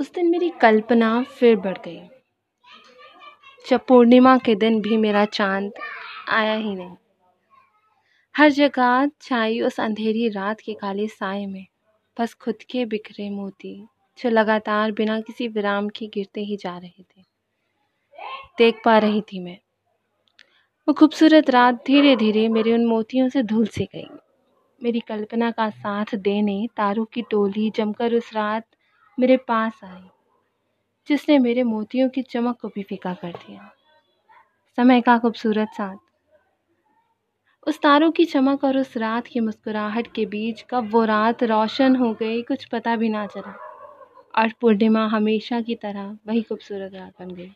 उस दिन मेरी कल्पना फिर बढ़ गई। जब पूर्णिमा के दिन भी मेरा चाँद आया ही नहीं। हर जगह छाई उस अंधेरी रात के काले साय में, बस खुद के बिखरे मोती जो लगातार बिना किसी विराम के गिरते ही जा रहे थे। देख पा रही थी मैं। वो खूबसूरत रात धीरे धीरे मेरे उन मोतियों से धुल सी गई। मेरी कल्पना का साथ देने तारों की टोली जमकर उस रात मेरे पास आई, जिसने मेरे मोतियों की चमक को भी फीका कर दिया। समय का खूबसूरत साथ। उस तारों की चमक और उस रात की मुस्कुराहट के बीच कब वो रात रोशन हो गई, कुछ पता भी ना चला। और पूर्णिमा हमेशा की तरह वही खूबसूरत रात बन गई।